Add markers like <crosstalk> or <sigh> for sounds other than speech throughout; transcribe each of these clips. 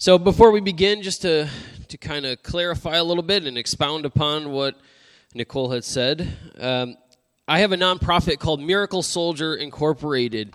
So before we begin, just to to kind of clarify a little bit and expound upon what Nicole had said, um, I have a nonprofit called Miracle Soldier Incorporated.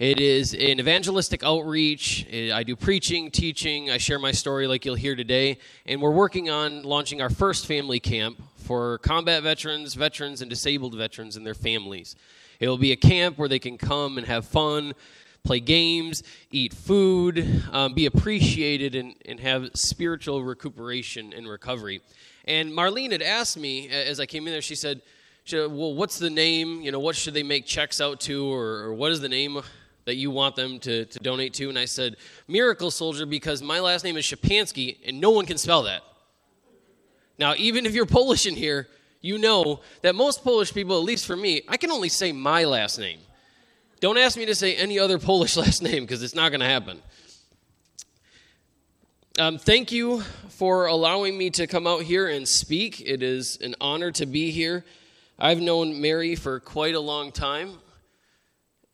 It is an evangelistic outreach. I do preaching, teaching. I share my story like you'll hear today. And we're working on launching our first family camp for combat veterans, veterans, and disabled veterans and their families. It will be a camp where they can come and have fun, play games, eat food, um, be appreciated, and, and have spiritual recuperation and recovery. And Marlene had asked me as I came in there, she said, she said, well, what's the name? You know, what should they make checks out to, or, or what is the name that you want them to, to donate to? And I said, Miracle Soldier, because my last name is Szczepanski, and no one can spell that. Now, even if you're Polish in here, you know that most Polish people, at least for me, I can only say my last name. Don't ask me to say any other Polish <laughs> last name because it's not going to happen. Um, thank you for allowing me to come out here and speak. It is an honor to be here. I've known Mary for quite a long time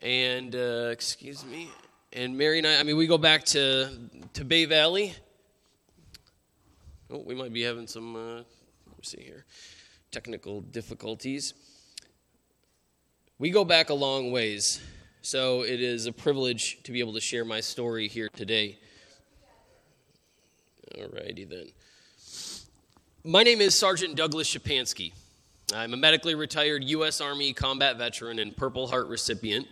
and uh, excuse me, and Mary and I. I mean, we go back to to Bay Valley. Oh, we might be having some. Uh, let me see here, technical difficulties. We go back a long ways, so it is a privilege to be able to share my story here today. Alrighty then. My name is Sergeant Douglas Szczepanski. I'm a medically retired U.S. Army combat veteran and Purple Heart recipient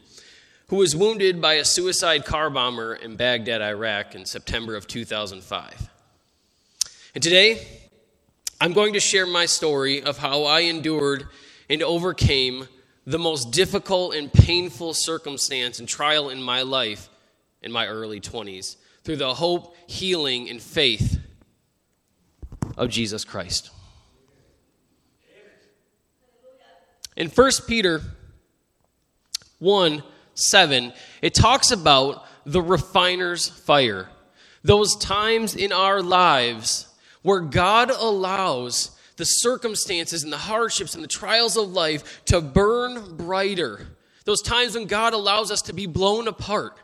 who was wounded by a suicide car bomber in Baghdad, Iraq in September of 2005. And today, I'm going to share my story of how I endured and overcame the most difficult and painful circumstance and trial in my life in my early 20s through the hope, healing, and faith of Jesus Christ. In 1 Peter 1, 7, it talks about the refiner's fire. Those times in our lives where God allows the circumstances and the hardships and the trials of life to burn brighter. Those times when God allows us to be blown apart.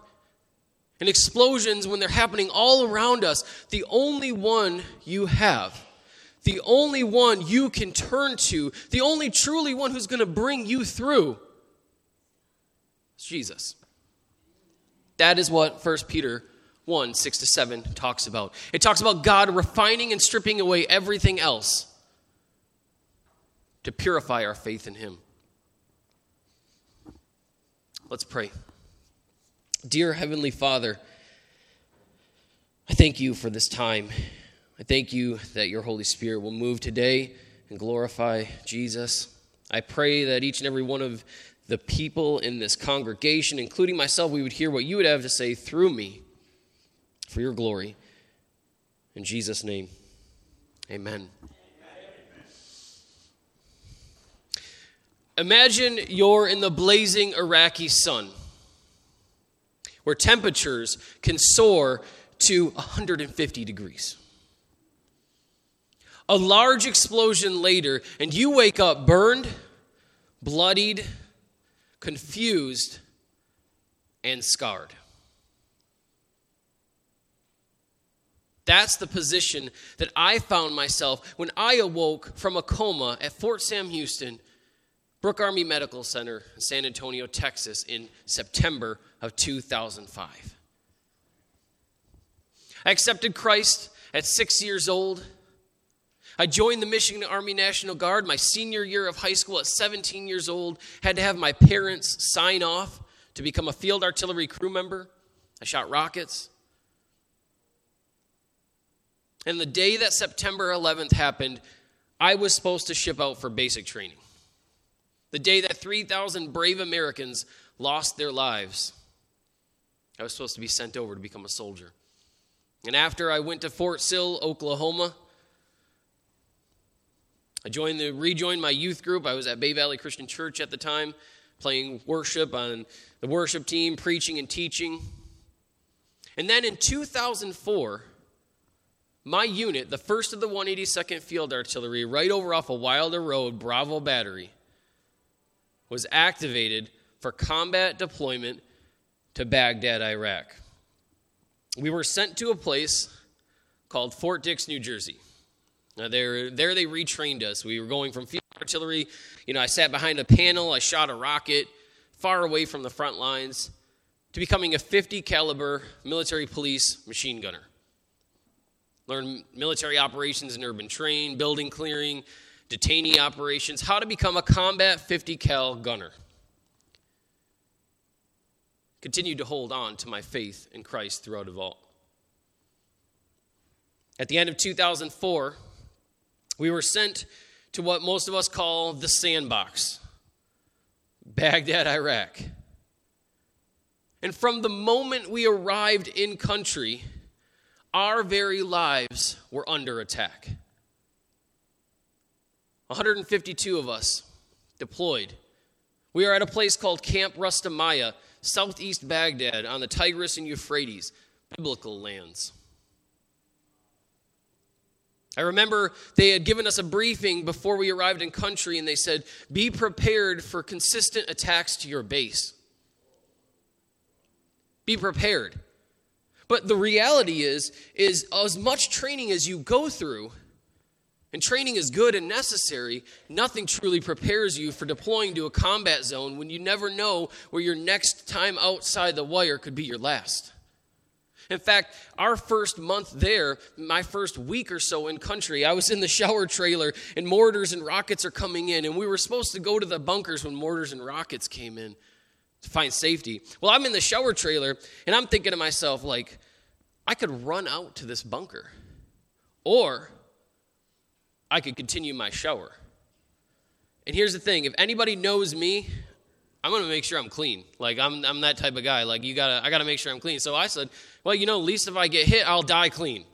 And explosions when they're happening all around us. The only one you have, the only one you can turn to, the only truly one who's going to bring you through it's Jesus. That is what 1 Peter 1 6 to 7 talks about. It talks about God refining and stripping away everything else to purify our faith in Him. Let's pray. Dear Heavenly Father, I thank you for this time. I thank you that your Holy Spirit will move today and glorify Jesus. I pray that each and every one of the people in this congregation, including myself, we would hear what you would have to say through me for your glory. In Jesus' name, amen. Imagine you're in the blazing Iraqi sun where temperatures can soar to 150 degrees. A large explosion later, and you wake up burned, bloodied, confused, and scarred. That's the position that I found myself when I awoke from a coma at Fort Sam Houston, Brooke Army Medical Center, San Antonio, Texas, in September of 2005. I accepted Christ at six years old. I joined the Michigan Army National Guard my senior year of high school at 17 years old. Had to have my parents sign off to become a field artillery crew member. I shot rockets. And the day that September 11th happened, I was supposed to ship out for basic training. The day that 3,000 brave Americans lost their lives, I was supposed to be sent over to become a soldier. And after I went to Fort Sill, Oklahoma, I joined the rejoined my youth group. I was at Bay Valley Christian Church at the time, playing worship on the worship team, preaching and teaching. And then in 2004, my unit, the first of the 182nd Field Artillery, right over off of Wilder Road, Bravo Battery, was activated for combat deployment to Baghdad, Iraq. We were sent to a place called Fort Dix, New Jersey. Now there, there they retrained us. We were going from field artillery. You know, I sat behind a panel. I shot a rocket far away from the front lines to becoming a 50 caliber military police machine gunner. Learn military operations in urban terrain, building clearing, detainee operations, how to become a combat 50 cal gunner. Continued to hold on to my faith in Christ throughout it all. At the end of 2004, we were sent to what most of us call the sandbox Baghdad, Iraq. And from the moment we arrived in country, our very lives were under attack. 152 of us deployed. We are at a place called Camp Rustamiyah, southeast Baghdad, on the Tigris and Euphrates, biblical lands. I remember they had given us a briefing before we arrived in country, and they said, Be prepared for consistent attacks to your base. Be prepared. But the reality is, is as much training as you go through, and training is good and necessary, nothing truly prepares you for deploying to a combat zone when you never know where your next time outside the wire could be your last. In fact, our first month there, my first week or so in country, I was in the shower trailer and mortars and rockets are coming in, and we were supposed to go to the bunkers when mortars and rockets came in to find safety. Well, I'm in the shower trailer and I'm thinking to myself, like, I could run out to this bunker, or I could continue my shower. And here's the thing if anybody knows me, I'm gonna make sure I'm clean. Like I'm I'm that type of guy. Like you gotta I gotta make sure I'm clean. So I said, well, you know, at least if I get hit, I'll die clean.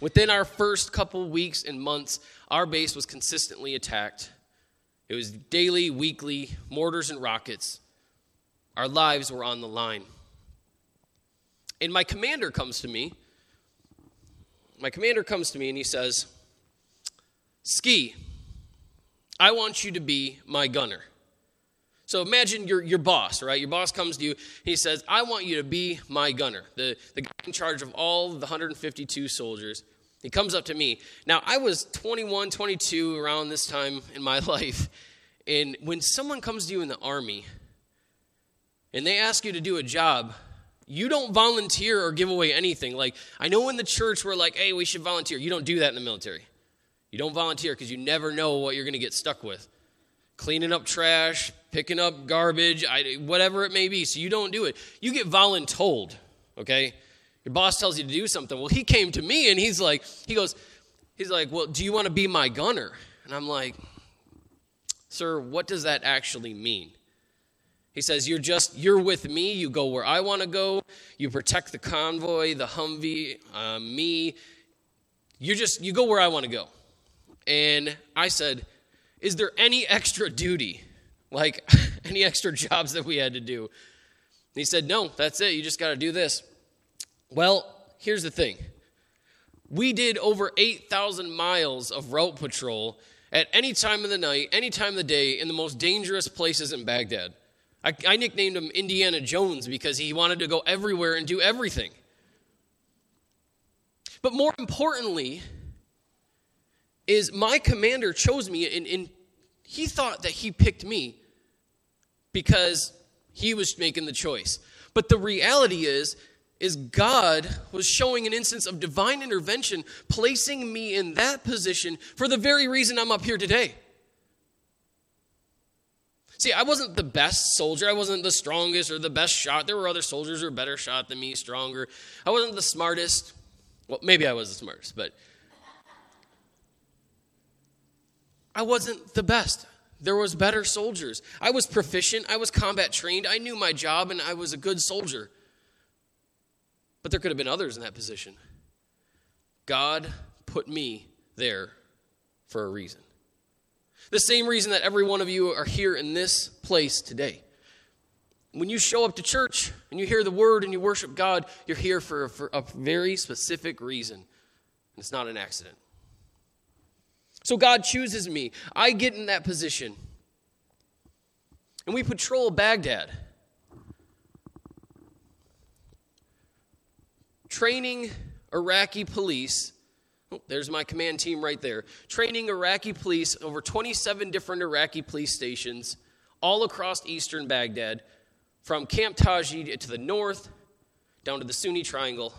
Within our first couple weeks and months, our base was consistently attacked. It was daily, weekly, mortars and rockets. Our lives were on the line. And my commander comes to me. My commander comes to me and he says, Ski, I want you to be my gunner. So imagine your, your boss, right? Your boss comes to you, he says, I want you to be my gunner, the, the guy in charge of all the 152 soldiers. He comes up to me. Now, I was 21, 22 around this time in my <laughs> life. And when someone comes to you in the army and they ask you to do a job, you don't volunteer or give away anything. Like, I know in the church we're like, hey, we should volunteer. You don't do that in the military. You don't volunteer because you never know what you're going to get stuck with. Cleaning up trash, picking up garbage, I, whatever it may be. So you don't do it. You get voluntold, okay? Your boss tells you to do something. Well, he came to me and he's like, he goes, he's like, well, do you want to be my gunner? And I'm like, sir, what does that actually mean? He says, You're just, you're with me. You go where I want to go. You protect the convoy, the Humvee, uh, me. You just, you go where I want to go. And I said, Is there any extra duty? Like <laughs> any extra jobs that we had to do? And he said, No, that's it. You just got to do this. Well, here's the thing we did over 8,000 miles of route patrol at any time of the night, any time of the day, in the most dangerous places in Baghdad. I, I nicknamed him Indiana Jones because he wanted to go everywhere and do everything. But more importantly, is my commander chose me and, and he thought that he picked me because he was making the choice. But the reality is, is God was showing an instance of divine intervention, placing me in that position for the very reason I'm up here today. See, I wasn't the best soldier. I wasn't the strongest or the best shot. There were other soldiers who were better shot than me, stronger. I wasn't the smartest. Well, maybe I was the smartest, but I wasn't the best. There was better soldiers. I was proficient, I was combat trained, I knew my job and I was a good soldier. But there could have been others in that position. God put me there for a reason. The same reason that every one of you are here in this place today. When you show up to church and you hear the word and you worship God, you're here for, for a very specific reason. It's not an accident. So God chooses me. I get in that position. And we patrol Baghdad. training Iraqi police. There's my command team right there. Training Iraqi police over 27 different Iraqi police stations all across eastern Baghdad, from Camp Taji to the north, down to the Sunni Triangle,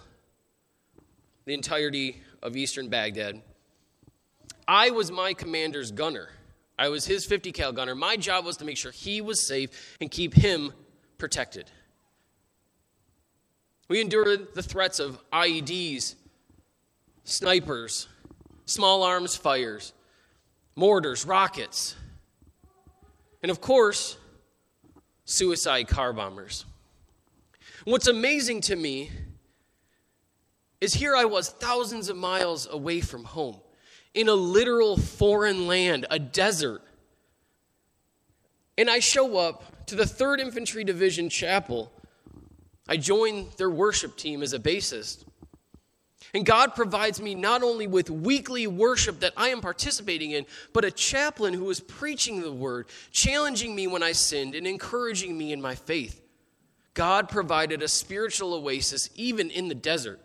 the entirety of eastern Baghdad. I was my commander's gunner. I was his 50 cal gunner. My job was to make sure he was safe and keep him protected. We endured the threats of IEDs, snipers, small arms fires, mortars, rockets, and of course, suicide car bombers. What's amazing to me is here I was thousands of miles away from home in a literal foreign land, a desert. And I show up to the 3rd Infantry Division Chapel. I join their worship team as a bassist. And God provides me not only with weekly worship that I am participating in, but a chaplain who is preaching the word, challenging me when I sinned, and encouraging me in my faith. God provided a spiritual oasis even in the desert.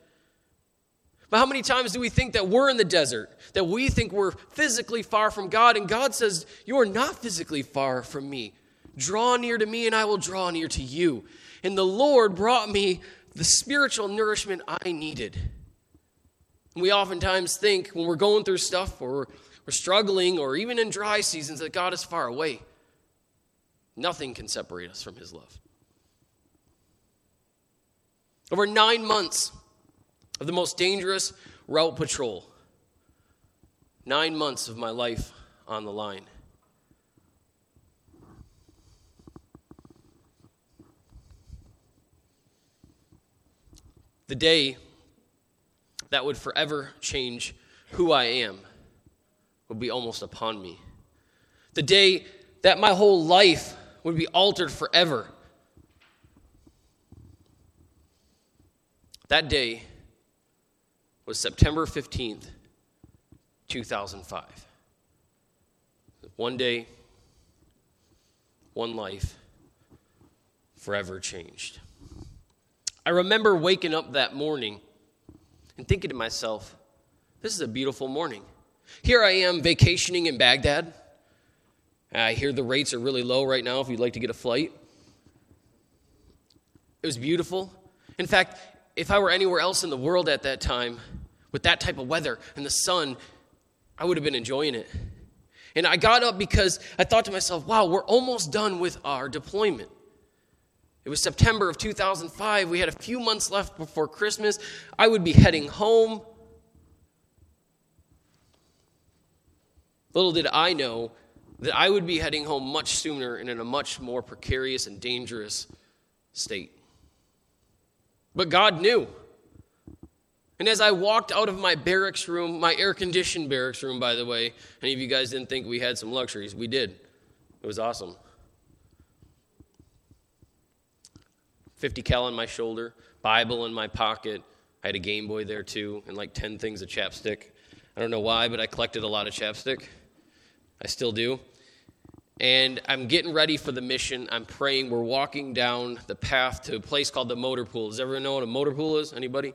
But how many times do we think that we're in the desert, that we think we're physically far from God, and God says, You are not physically far from me. Draw near to me, and I will draw near to you. And the Lord brought me the spiritual nourishment I needed. We oftentimes think when we're going through stuff or we're struggling or even in dry seasons that God is far away. Nothing can separate us from His love. Over nine months of the most dangerous route patrol, nine months of my life on the line. The day that would forever change who I am would be almost upon me. The day that my whole life would be altered forever. That day was September 15th, 2005. One day, one life, forever changed. I remember waking up that morning and thinking to myself, this is a beautiful morning. Here I am vacationing in Baghdad. I hear the rates are really low right now if you'd like to get a flight. It was beautiful. In fact, if I were anywhere else in the world at that time with that type of weather and the sun, I would have been enjoying it. And I got up because I thought to myself, wow, we're almost done with our deployment. It was September of 2005. We had a few months left before Christmas. I would be heading home. Little did I know that I would be heading home much sooner and in a much more precarious and dangerous state. But God knew. And as I walked out of my barracks room, my air conditioned barracks room, by the way, any of you guys didn't think we had some luxuries? We did. It was awesome. 50 cal on my shoulder, Bible in my pocket. I had a Game Boy there too, and like 10 things of chapstick. I don't know why, but I collected a lot of chapstick. I still do. And I'm getting ready for the mission. I'm praying. We're walking down the path to a place called the motor pool. Does everyone know what a motor pool is? Anybody?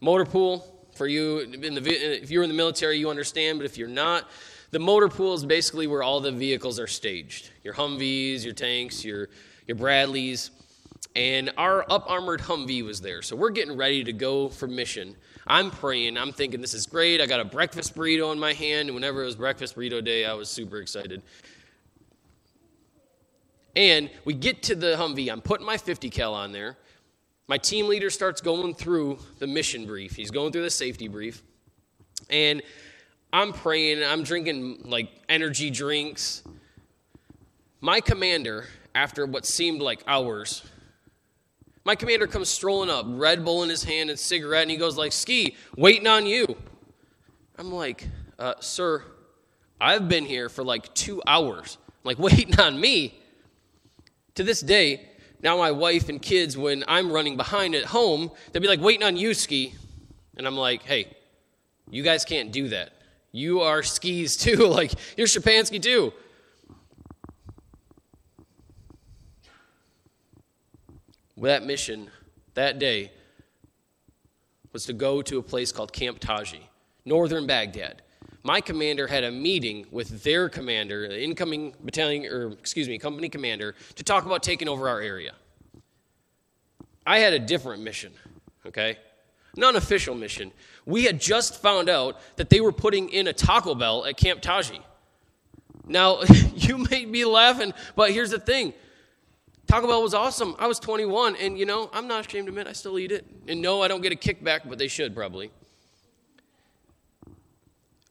Motor pool, for you, the, if you're in the military, you understand, but if you're not, the motor pool is basically where all the vehicles are staged your Humvees, your tanks, your, your Bradleys and our up armored Humvee was there. So we're getting ready to go for mission. I'm praying. I'm thinking this is great. I got a breakfast burrito in my hand. And whenever it was breakfast burrito day, I was super excited. And we get to the Humvee. I'm putting my 50 cal on there. My team leader starts going through the mission brief. He's going through the safety brief. And I'm praying. I'm drinking like energy drinks. My commander, after what seemed like hours, my commander comes strolling up, Red Bull in his hand and cigarette, and he goes like, "Ski, waiting on you." I'm like, uh, "Sir, I've been here for like two hours, I'm like <laughs> waiting on me." To this day, now my wife and kids, when I'm running behind at home, they'll be like, "Waiting on you, Ski," and I'm like, "Hey, you guys can't do that. You are skis too. <laughs> like you're Szczepanski too." That mission that day, was to go to a place called Camp Taji, northern Baghdad. My commander had a meeting with their commander, the incoming battalion, or excuse me, company commander, to talk about taking over our area. I had a different mission, okay? Non official mission. We had just found out that they were putting in a Taco Bell at Camp Taji. Now, <laughs> you may be laughing, but here's the thing Taco Bell was awesome. I was 21, and you know, I'm not ashamed to admit I still eat it. And no, I don't get a kickback, but they should probably.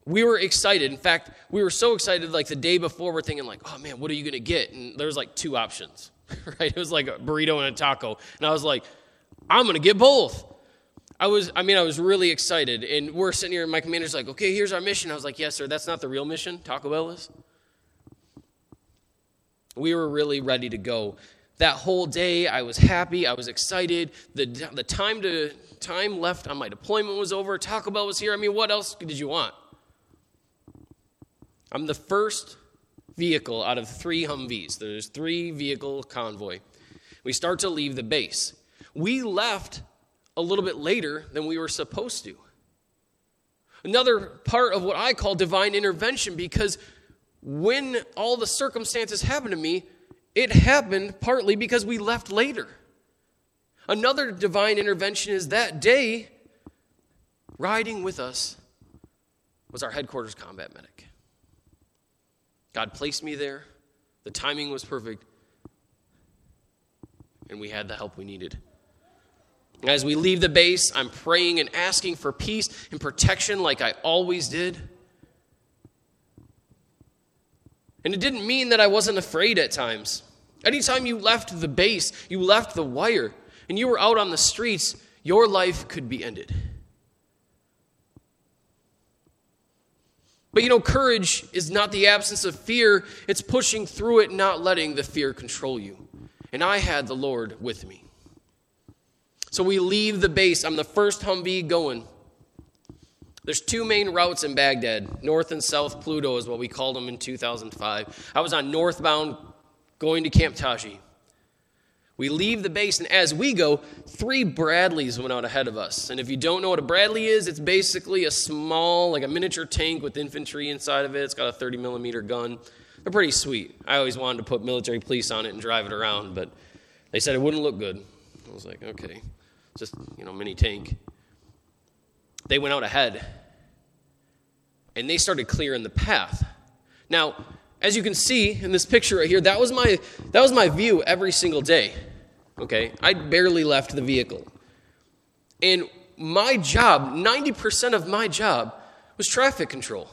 We were excited. In fact, we were so excited like the day before, we're thinking, like, oh man, what are you to get? And there was like two options, <laughs> right? It was like a burrito and a taco. And I was like, I'm to get both. I was, I mean, I was really excited. And we're sitting here, and my commander's like, okay, here's our mission. I was like, yes, sir, that's not the real mission. Taco Bell is. We were really ready to go. That whole day, I was happy. I was excited. The, the time, to, time left on my deployment was over. Taco Bell was here. I mean, what else did you want? I'm the first vehicle out of three Humvees. There's three vehicle convoy. We start to leave the base. We left a little bit later than we were supposed to. Another part of what I call divine intervention because when all the circumstances happened to me, it happened partly because we left later. Another divine intervention is that day, riding with us was our headquarters combat medic. God placed me there, the timing was perfect, and we had the help we needed. As we leave the base, I'm praying and asking for peace and protection like I always did. And it didn't mean that I wasn't afraid at times. Anytime you left the base, you left the wire, and you were out on the streets, your life could be ended. But you know, courage is not the absence of fear, it's pushing through it, not letting the fear control you. And I had the Lord with me. So we leave the base. I'm the first Humvee going. There's two main routes in Baghdad North and South Pluto, is what we called them in 2005. I was on northbound going to Camp Taji. We leave the base, and as we go, three Bradleys went out ahead of us. And if you don't know what a Bradley is, it's basically a small, like a miniature tank with infantry inside of it. It's got a 30 millimeter gun. They're pretty sweet. I always wanted to put military police on it and drive it around, but they said it wouldn't look good. I was like, okay, just, you know, mini tank they went out ahead and they started clearing the path. Now, as you can see in this picture right here, that was my that was my view every single day. Okay? I barely left the vehicle. And my job, 90% of my job was traffic control.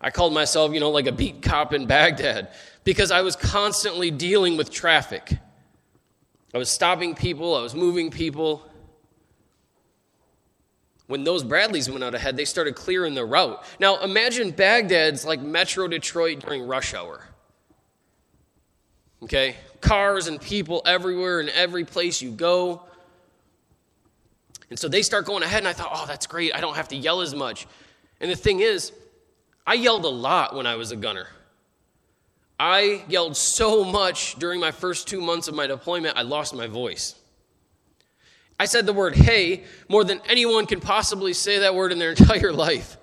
I called myself, you know, like a beat cop in Baghdad because I was constantly dealing with traffic. I was stopping people, I was moving people, when those Bradleys went out ahead, they started clearing the route. Now, imagine Baghdad's like Metro Detroit during rush hour. Okay? Cars and people everywhere and every place you go. And so they start going ahead, and I thought, oh, that's great. I don't have to yell as much. And the thing is, I yelled a lot when I was a gunner. I yelled so much during my first two months of my deployment, I lost my voice. I said the word hey more than anyone can possibly say that word in their <laughs> entire life.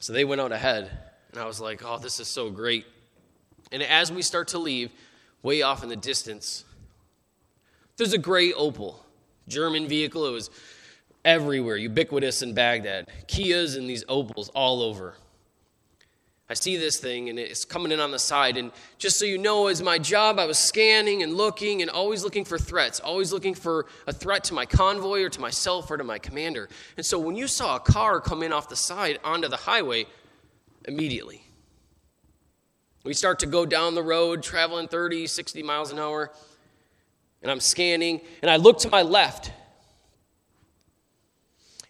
So they went out ahead, and I was like, oh, this is so great. And as we start to leave, way off in the distance, there's a gray Opel, German vehicle. It was everywhere, ubiquitous in Baghdad. Kias and these Opels all over. I see this thing and it's coming in on the side. And just so you know, as my job, I was scanning and looking and always looking for threats, always looking for a threat to my convoy or to myself or to my commander. And so when you saw a car come in off the side onto the highway, immediately. We start to go down the road, traveling 30, 60 miles an hour, and I'm scanning, and I look to my left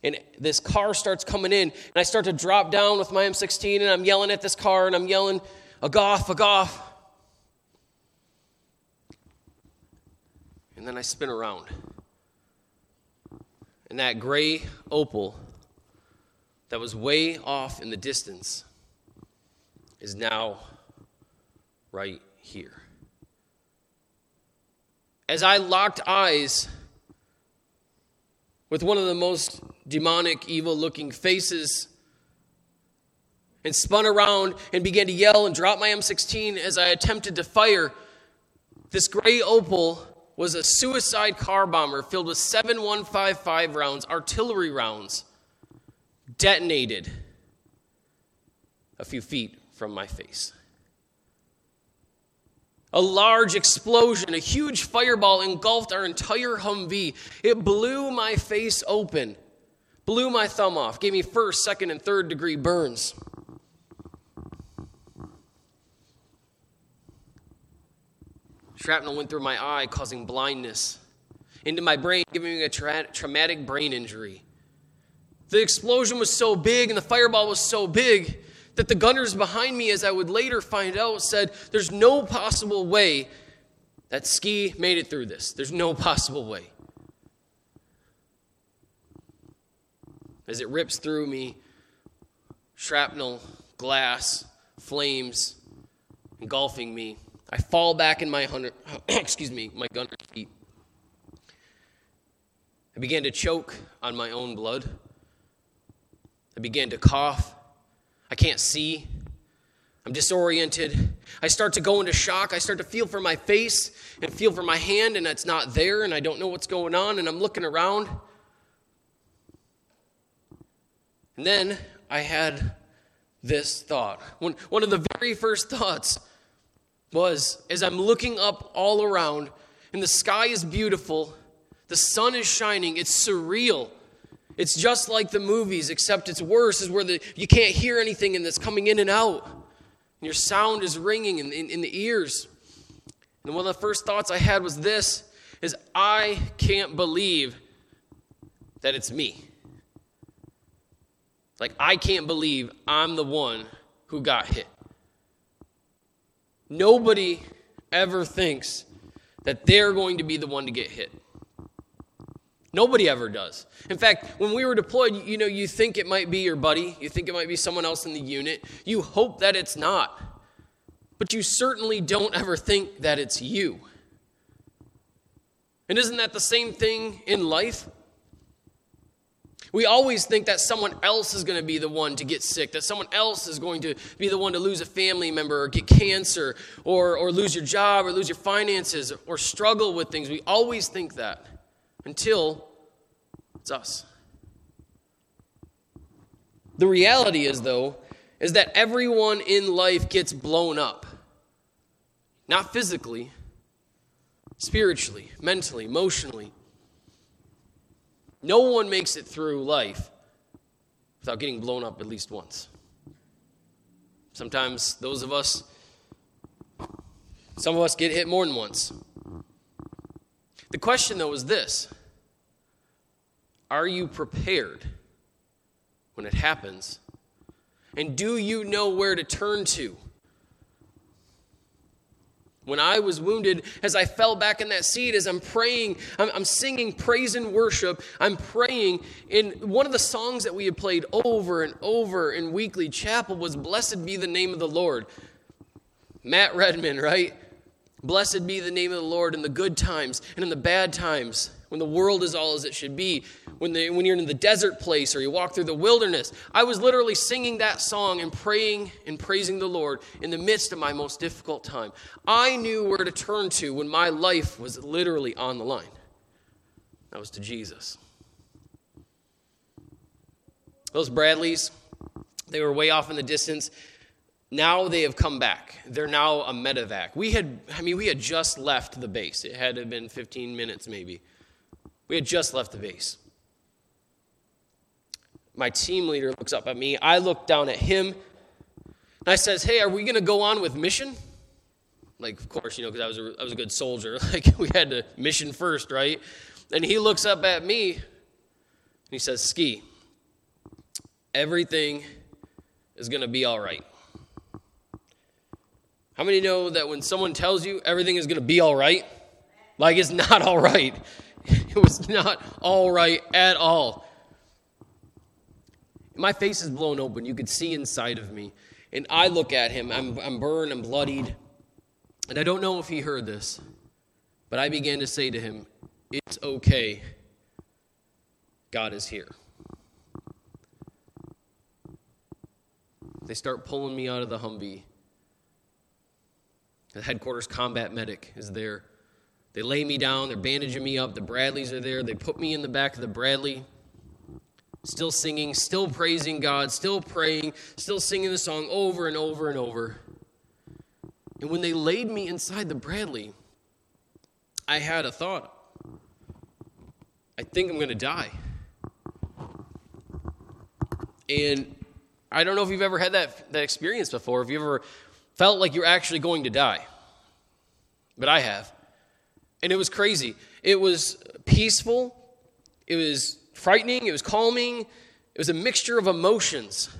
and this car starts coming in, and I start to drop down with my M16, and I'm yelling at this car, and I'm yelling, a goth, a goth. And then I spin around. And that gray Opel that was way off in the distance is now right here. As I locked eyes with one of the most demonic, evil looking faces and spun around and began to yell and drop my M16 as I attempted to fire. This gray Opel was a suicide car bomber filled with 7155 rounds, artillery rounds, detonated a few feet from my face. A large explosion, a huge fireball engulfed our entire Humvee. It blew my face open, blew my thumb off, gave me first, second, and third degree burns. Shrapnel went through my eye, causing blindness, into my brain, giving me a tra- traumatic brain injury. The explosion was so big and the fireball was so big that the gunners behind me, as I would later find out, said, There's no possible way that Ski made it through this. There's no possible way. As it rips through me, shrapnel, glass, flames, engulfing me, I fall back in my hundred, <clears throat> excuse me, my gunner's feet. I began to choke on my own blood. I began to cough. I can't see. I'm disoriented. I start to go into shock. I start to feel for my face and feel for my hand, and it's not there, and I don't know what's going on, and I'm looking around. And then I had this thought. One, one of the very first thoughts was as I'm looking up all around, and the sky is beautiful, the sun is shining, it's surreal. It's just like the movies, except it's worse, is where the, you can't hear anything and it's coming in and out. And your sound is ringing in, in, in the ears. And one of the first thoughts I had was this is I can't believe that it's me. Like I can't believe I'm the one who got hit. Nobody ever thinks that they're going to be the one to get hit. Nobody ever does. In fact, when we were deployed, you know, you think it might be your buddy, you think it might be someone else in the unit, you hope that it's not. But you certainly don't ever think that it's you. And isn't that the same thing in life? We always think that someone else is going to be the one to get sick, that someone else is going to be the one to lose a family member or get cancer or, or lose your job or lose your finances or struggle with things. We always think that until it's us. The reality is, though, is that everyone in life gets blown up. Not physically, spiritually, mentally, emotionally. No one makes it through life without getting blown up at least once. Sometimes those of us, some of us get hit more than once. The question, though, is this Are you prepared when it happens? And do you know where to turn to? When I was wounded, as I fell back in that seat, as I'm praying, I'm, I'm, singing praise and worship, I'm praying. In one of the songs that we had played over and over in weekly chapel was Blessed be the name of the Lord. Matt Redman, right? Blessed be the name of the Lord in the good times and in the bad times, when the world is all as it should be, when, when you're in the desert place or you walk through the wilderness. I was literally singing that song and praying and praising the Lord in the midst of my most difficult time. I knew where to turn to when my life was literally on the line. That was to Jesus. Those Bradleys, they were way off in the distance. Now they have come back. They're now a medevac. We had, I mean, we had just left the base. It had been 15 minutes maybe. We had just left the base. My team leader looks up at me. I look down at him. And I says, "Hey, are we going to go on with mission?" Like, of course, you know, because I was a, I was a good soldier. <laughs> Like, we had to mission first, right? And he looks up at me. And he says, "Ski, everything is going to be all right." How many know that when someone tells you everything is going to be all right, like it's not <laughs> all right? It <laughs> was not all right at all. My face is blown open. You could see inside of me. And I look at him. I'm, I'm burned, I'm bloodied. And I don't know if he heard this, but I began to say to him, It's okay. God is here. They start pulling me out of the Humvee. The headquarters combat medic is there. They lay me down, they're bandaging me up. The Bradleys are there. They put me in the back of the Bradley, still singing, still praising God, still praying, still singing the song over and over and over. And when they laid me inside the Bradley, I had a thought. I think I'm going to die. And I don't know if you've ever had that, that experience before, if you ever felt like you're actually going to die. But I have. And it was crazy. It was peaceful, it was frightening, it was calming, it was a mixture of emotions.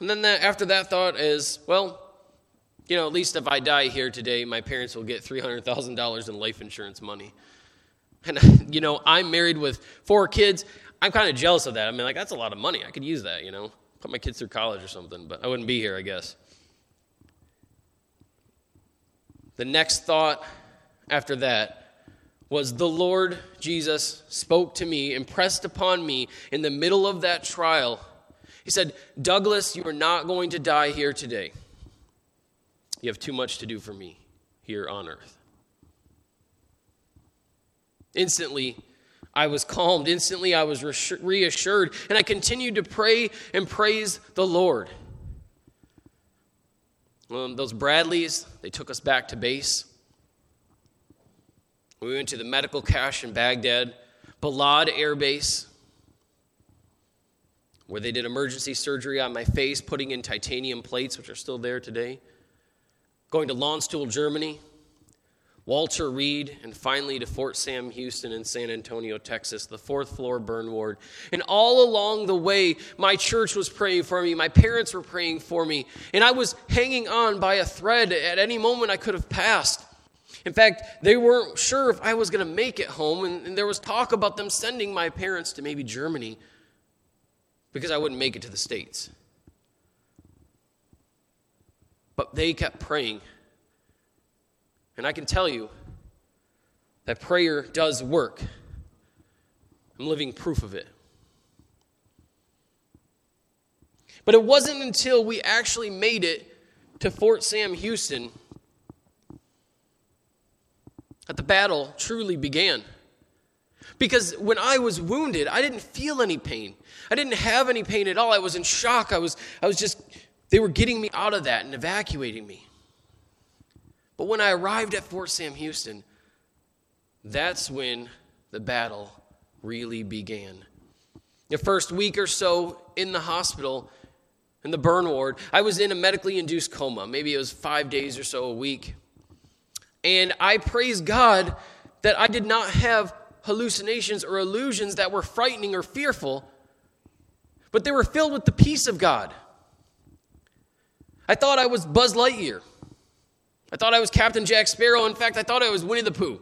And then that, after that thought is, well, you know, at least if I die here today, my parents will get $300,000 in life insurance money. And, <laughs> you know, I'm married with four kids. I'm kind of jealous of that. I mean, like, that's a lot of money. I could use that, you know, put my kids through college or something, but I wouldn't be here, I guess. The next thought after that was the Lord Jesus spoke to me, impressed upon me in the middle of that trial. He said, Douglas, you are not going to die here today. You have too much to do for me here on earth. Instantly, I was calmed. Instantly, I was reassured. And I continued to pray and praise the Lord. Well, those Bradleys, they took us back to base. We went to the medical cache in Baghdad, Balad Air Base, where they did emergency surgery on my face, putting in titanium plates, which are still there today going to Landstuhl, Germany, Walter Reed, and finally to Fort Sam Houston in San Antonio, Texas, the fourth floor burn ward. And all along the way, my church was praying for me, my parents were praying for me, and I was hanging on by a thread. At any moment, I could have passed. In fact, they weren't sure if I was going to make it home, and, and there was talk about them sending my parents to maybe Germany because I wouldn't make it to the States. But they kept praying. And I can tell you that prayer does work. I'm living proof of it. But it wasn't until we actually made it to Fort Sam Houston that the battle truly began. Because when I was wounded, I didn't feel any pain. I didn't have any pain at all. I was in shock. I was, I was just they were getting me out of that and evacuating me. But when I arrived at Fort Sam Houston, that's when the battle really began. The first week or so in the hospital, in the burn ward, I was in a medically induced coma. Maybe it was five days or so a week. And I praise God that I did not have hallucinations or illusions that were frightening or fearful, but they were filled with the peace of God. I thought I was Buzz Lightyear. I thought I was Captain Jack Sparrow. In fact, I thought I was Winnie the Pooh.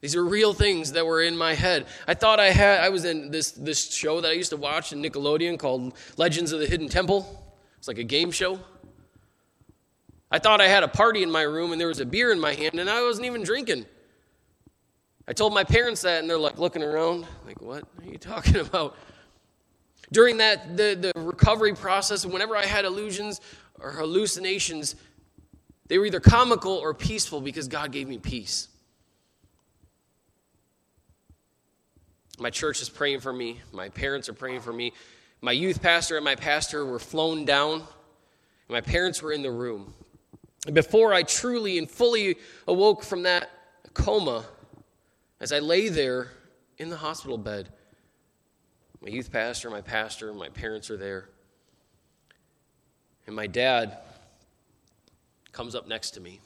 These are real things that were in my head. I thought I had I was in this this show that I used to watch in Nickelodeon called Legends of the Hidden Temple. It's like a game show. I thought I had a party in my room and there was a beer in my hand and I wasn't even drinking. I told my parents that and they're like looking around, like, what are you talking <laughs> about? During that the, the recovery process, whenever I had illusions or hallucinations, they were either comical or peaceful because God gave me peace. My church is praying for me. My parents are praying for me. My youth pastor and my pastor were flown down. My parents were in the room. And before I truly and fully awoke from that coma, as I lay there in the hospital bed, my youth pastor, my pastor, my parents are there. And my dad comes up next to me.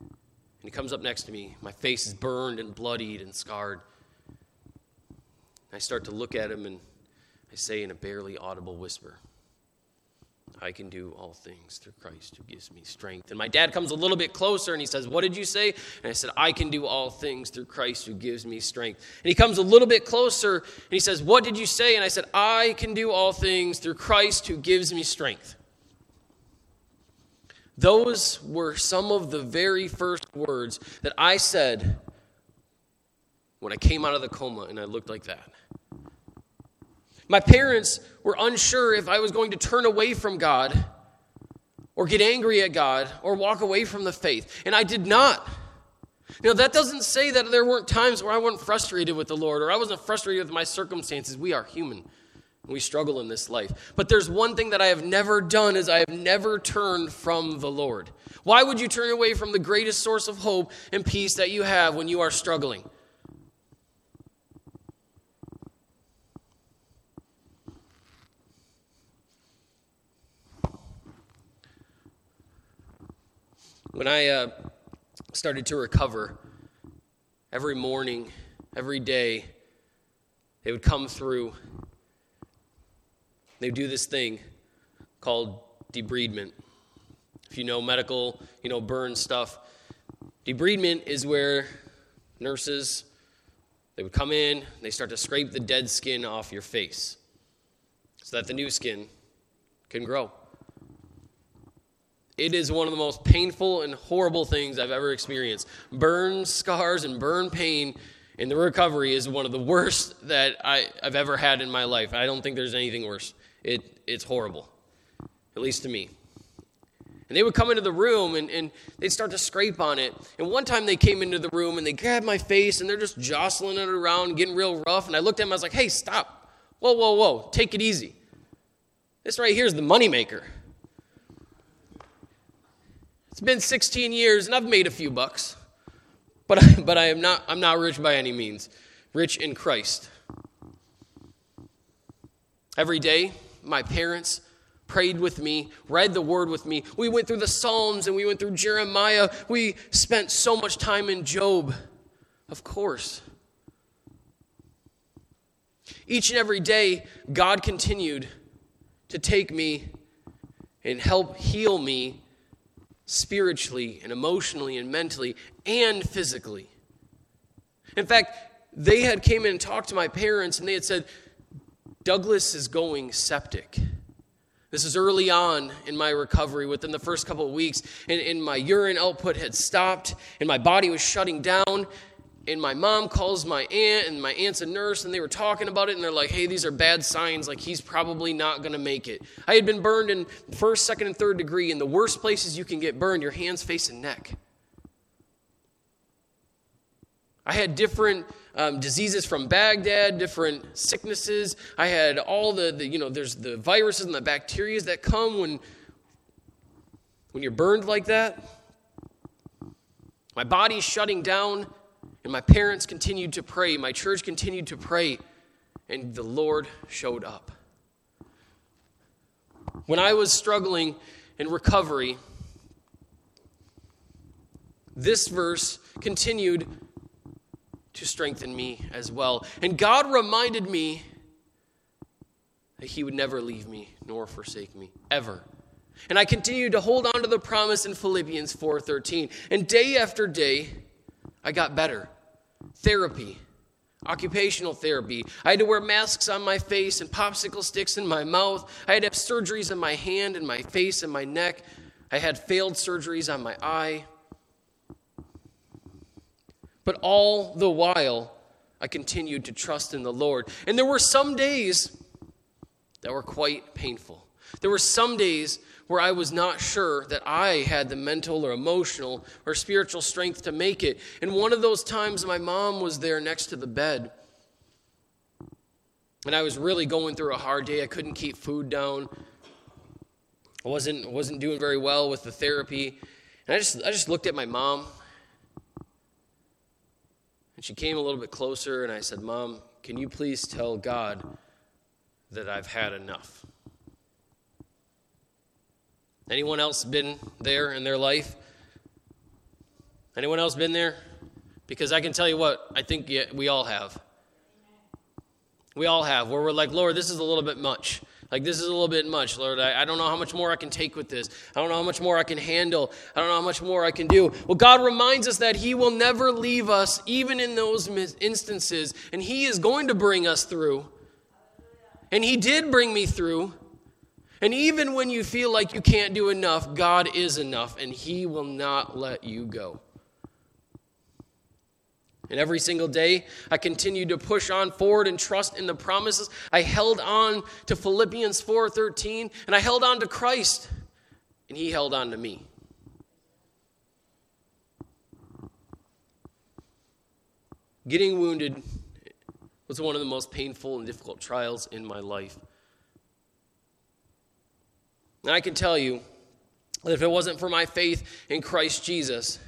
And he comes up next to me. My face is burned and bloodied and scarred. I start to look at him and I say in a barely audible whisper, I can do all things through Christ who gives me strength. And my dad comes a little bit closer and he says, What did you say? And I said, I can do all things through Christ who gives me strength. And he comes a little bit closer and he says, What did you say? And I said, I can do all things through Christ who gives me strength. Those were some of the very first words that I said when I came out of the coma and I looked like that. My parents were unsure if I was going to turn away from God or get angry at God or walk away from the faith, and I did not. Know, that doesn't say that there weren't times where I wasn't frustrated with the Lord or I wasn't frustrated with my circumstances. We are human. We struggle in this life. But there's one thing that I have never done is I have never turned from the Lord. Why would you turn away from the greatest source of hope and peace that you have when you are struggling? When I uh, started to recover, every morning, every day, they would come through. They do this thing called debridement. If you know medical, you know, burn stuff. Debridement is where nurses they would come in, they start to scrape the dead skin off your face so that the new skin can grow. It is one of the most painful and horrible things I've ever experienced. Burn scars and burn pain in the recovery is one of the worst that I, have ever had in my life. I don't think there's anything worse. It, it's horrible, at least to me. And they would come into the room and, and they'd start to scrape on it. And one time they came into the room and they grabbed my face and they're just jostling it around, getting real rough. And I looked at them, I was like, hey, stop. Whoa, whoa, whoa, take it easy. This right here is the moneymaker. It's been 16 years and I've made a few bucks. But I, but I am not I'm not rich by any means. Rich in Christ. Every day, my parents prayed with me, read the word with me. We went through the Psalms and we went through Jeremiah. We spent so much time in Job. Of course. Each and every day, God continued to take me and help heal me spiritually and emotionally and mentally and physically. In fact, they had came in and talked to my parents and they had said, Douglas is going septic. This is early on in my recovery, within the first couple of weeks, and, and my urine output had stopped, and my body was shutting down, and my mom calls my aunt and my aunt's a nurse and they were talking about it and they're like hey these are bad signs. Like he's probably not going to make it. I had been burned in first second and third degree in the worst places you can get burned your hands face and neck. I had different um, diseases from baghdad different sicknesses. I had all the, the you know there's the viruses and the bacteria that come when when you're burned like that. My body's shutting down and my parents continued to pray, my church continued to pray, and the Lord showed up. When I was struggling in recovery, this verse continued to strengthen me as well. And God reminded me that He would never leave me nor forsake me, ever. And I continued to hold on to the promise in Philippians 4:13. And day after day, I got better therapy, occupational therapy. I had to wear masks on my face and popsicle sticks in my mouth. I had to have surgeries on my hand and my face and my neck. I had failed surgeries on my eye. But all the while, I continued to trust in the Lord. And there were some days that were quite painful. There were some days where I was not sure that I had the mental or emotional or spiritual strength to make it. And one of those times, my mom was there next to the bed. And I was really going through a hard day. I couldn't keep food down. I wasn't, wasn't doing very well with the therapy. And I just, I just looked at my mom. And she came a little bit closer, and I said, Mom, can you please tell God that I've had enough? Anyone else been there in their life? Anyone else been there? Because I can tell you what, I think we all have. We all have, where we're like, Lord, this is a little bit much. Like, this is a little bit much, Lord. I, I, don't know how much more I can take with this. I don't know how much more I can handle. I don't know how much more I can do. Well, God reminds us that He will never leave us, even in those instances, and He is going to bring us through. And He did bring me through. And even when you feel like you can't do enough, God is enough, and He will not let you go. And every single day, I continued to push on forward and trust in the promises. I held on to Philippians 4:13, and I held on to Christ, and He held on to me. Getting wounded was one of the most painful and difficult trials in my life. And I can tell you that if it wasn't for my faith in Christ Jesus,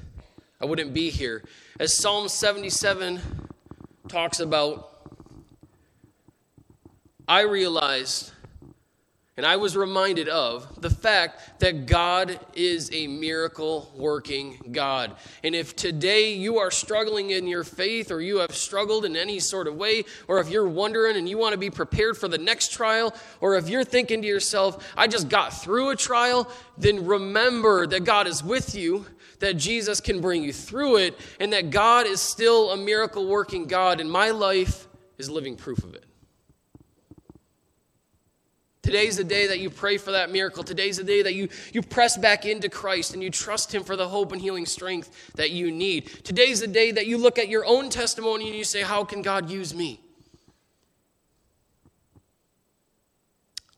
I wouldn't be here. As Psalm 77 talks about, I realized and I was reminded of the fact that God is a miracle working God. And if today you are struggling in your faith, or you have struggled in any sort of way, or if you're wondering and you want to be prepared for the next trial, or if you're thinking to yourself, I just got through a trial, then remember that God is with you that Jesus can bring you through it, and that God is still a miracle working God, and my life is living proof of it. Today's the day that you pray for that miracle. Today's the day that you, you press back into Christ and you trust Him for the hope and healing strength that you need. Today's the day that you look at your own testimony and you say, How can God use me?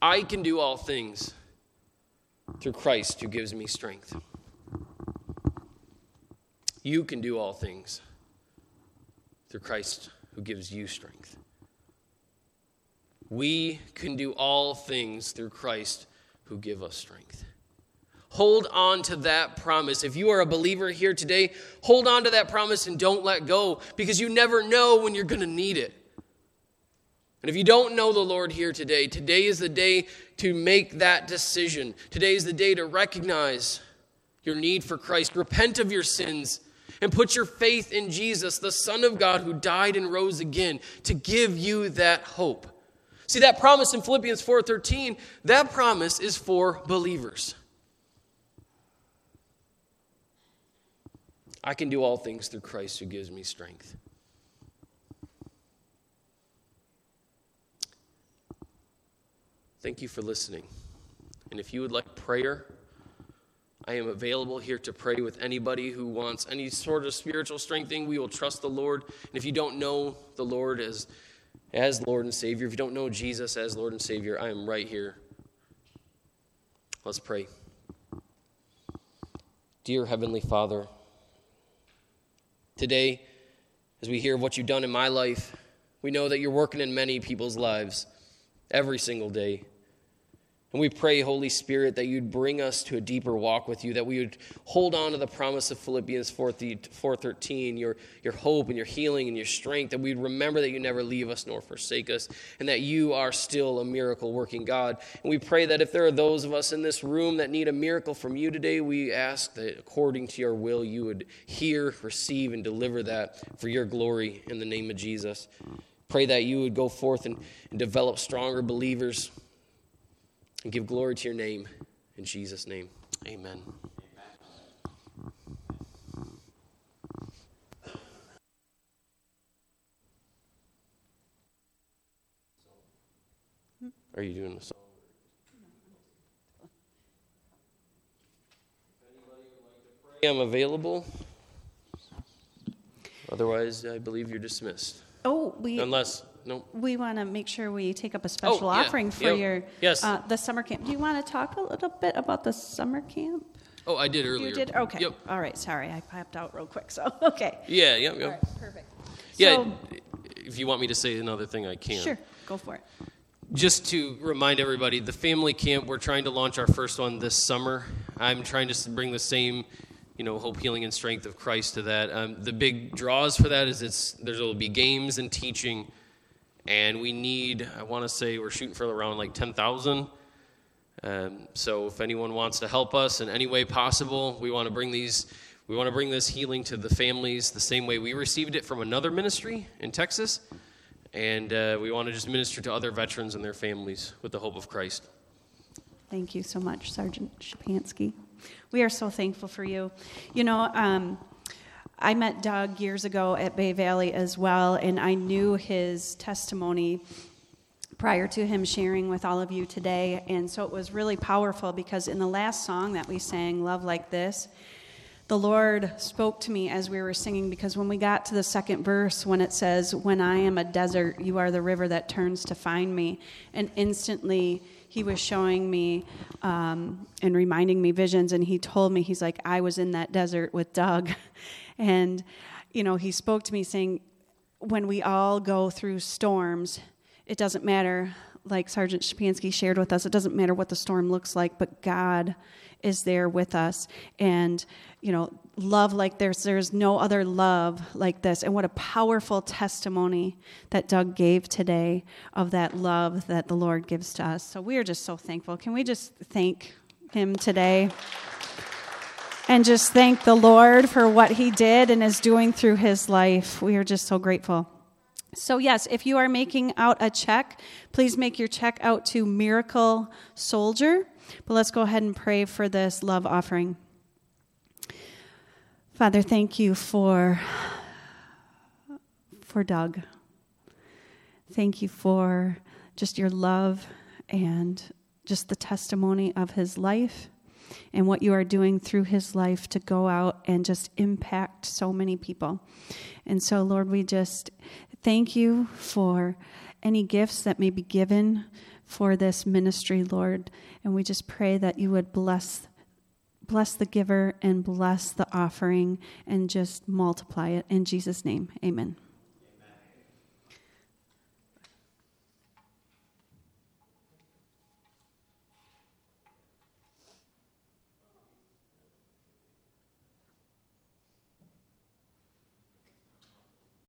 I can do all things through Christ who gives me strength. You can do all things through Christ who gives you strength. We can do all things through Christ who give us strength. Hold on to that promise. If you are a believer here today, hold on to that promise and don't let go because you never know when you're going to need it. And if you don't know the Lord here today, today is the day to make that decision. Today is the day to recognize your need for Christ, repent of your sins, and put your faith in Jesus, the Son of God who died and rose again, to give you that hope. See that promise in Philippians 4:13, that promise is for believers. I can do all things through Christ who gives me strength. Thank you for listening. And if you would like prayer, I am available here to pray with anybody who wants any sort of spiritual strengthening. We will trust the Lord. And if you don't know the Lord as as Lord and Savior. If you don't know Jesus as Lord and Savior, I am right here. Let's pray. Dear Heavenly Father, today, as we hear what you've done in my life, we know that you're working in many people's lives every single day. And we pray, Holy Spirit, that you'd bring us to a deeper walk with you, that we would hold on to the promise of Philippians 4, 4.13, your, your hope and your healing and your strength, that we'd remember that you never leave us nor forsake us, and that you are still a miracle working God. And we pray that if there are those of us in this room that need a miracle from you today, we ask that according to your will, you would hear, receive, and deliver that for your glory in the name of Jesus. Pray that you would go forth and, and develop stronger believers and give glory to your name. In Jesus' name, amen. Are you doing a song? I'm available. Otherwise, I believe you're dismissed. Oh, we. Unless no. We want to make sure we take up a special Oh, yeah. offering for Yep. your Yes. uh, the summer camp. Do you want to talk a little bit about the summer camp? Oh, I did earlier. You did okay. Yep. All right. Sorry, I popped out real quick. <laughs> So okay. Yeah, yep, yep. Right. Perfect. Yeah, So, if you want me to say another thing, I can. sure. Go for it. Just to remind everybody, the family camp, we're trying to launch our first one this summer. I'm trying to bring the same, you know, hope, healing, and strength of Christ to that. Um, the big draws for that is it's there will be games and teaching, and we need. I want to say we're shooting for around like ten thousand. Um, so if anyone wants to help us in any way possible, we want to bring these. We want to bring this healing to the families the same way we received it from another ministry in Texas. And uh, we want to just minister to other veterans and their families with the hope of Christ. Thank you so much, Sergeant Szczepanski. We are so thankful for you. You know, um, I met Doug years ago at Bay Valley as well, and I knew his testimony prior to him sharing with all of you today. And so it was really powerful because in the last song that we sang, Love Like This, the Lord spoke to me as we were singing because when we got to the second verse, when it says, When I am a desert, you are the river that turns to find me, and instantly he was showing me um, and reminding me visions, and he told me, He's like, I was in that desert with Doug. <laughs> and, you know, he spoke to me saying, When we all go through storms, it doesn't matter, like Sergeant Szczepanski shared with us, it doesn't matter what the storm looks like, but God is there with us. And, you know, love like there's there's no other love like this. And what a powerful testimony that Doug gave today of that love that the Lord gives to us. So we are just so thankful. Can we just thank him today? And just thank the Lord for what he did and is doing through his life. We are just so grateful. So, yes, if you are making out a check, please make your check out to Miracle Soldier. But let's go ahead and pray for this love offering. Father, thank you for for Doug. Thank you for just your love and just the testimony of his life and what you are doing through his life to go out and just impact so many people. And so, Lord, we just thank you for any gifts that may be given for this ministry, Lord. And we just pray that you would bless bless the giver and bless the offering and just multiply it in Jesus name. Amen.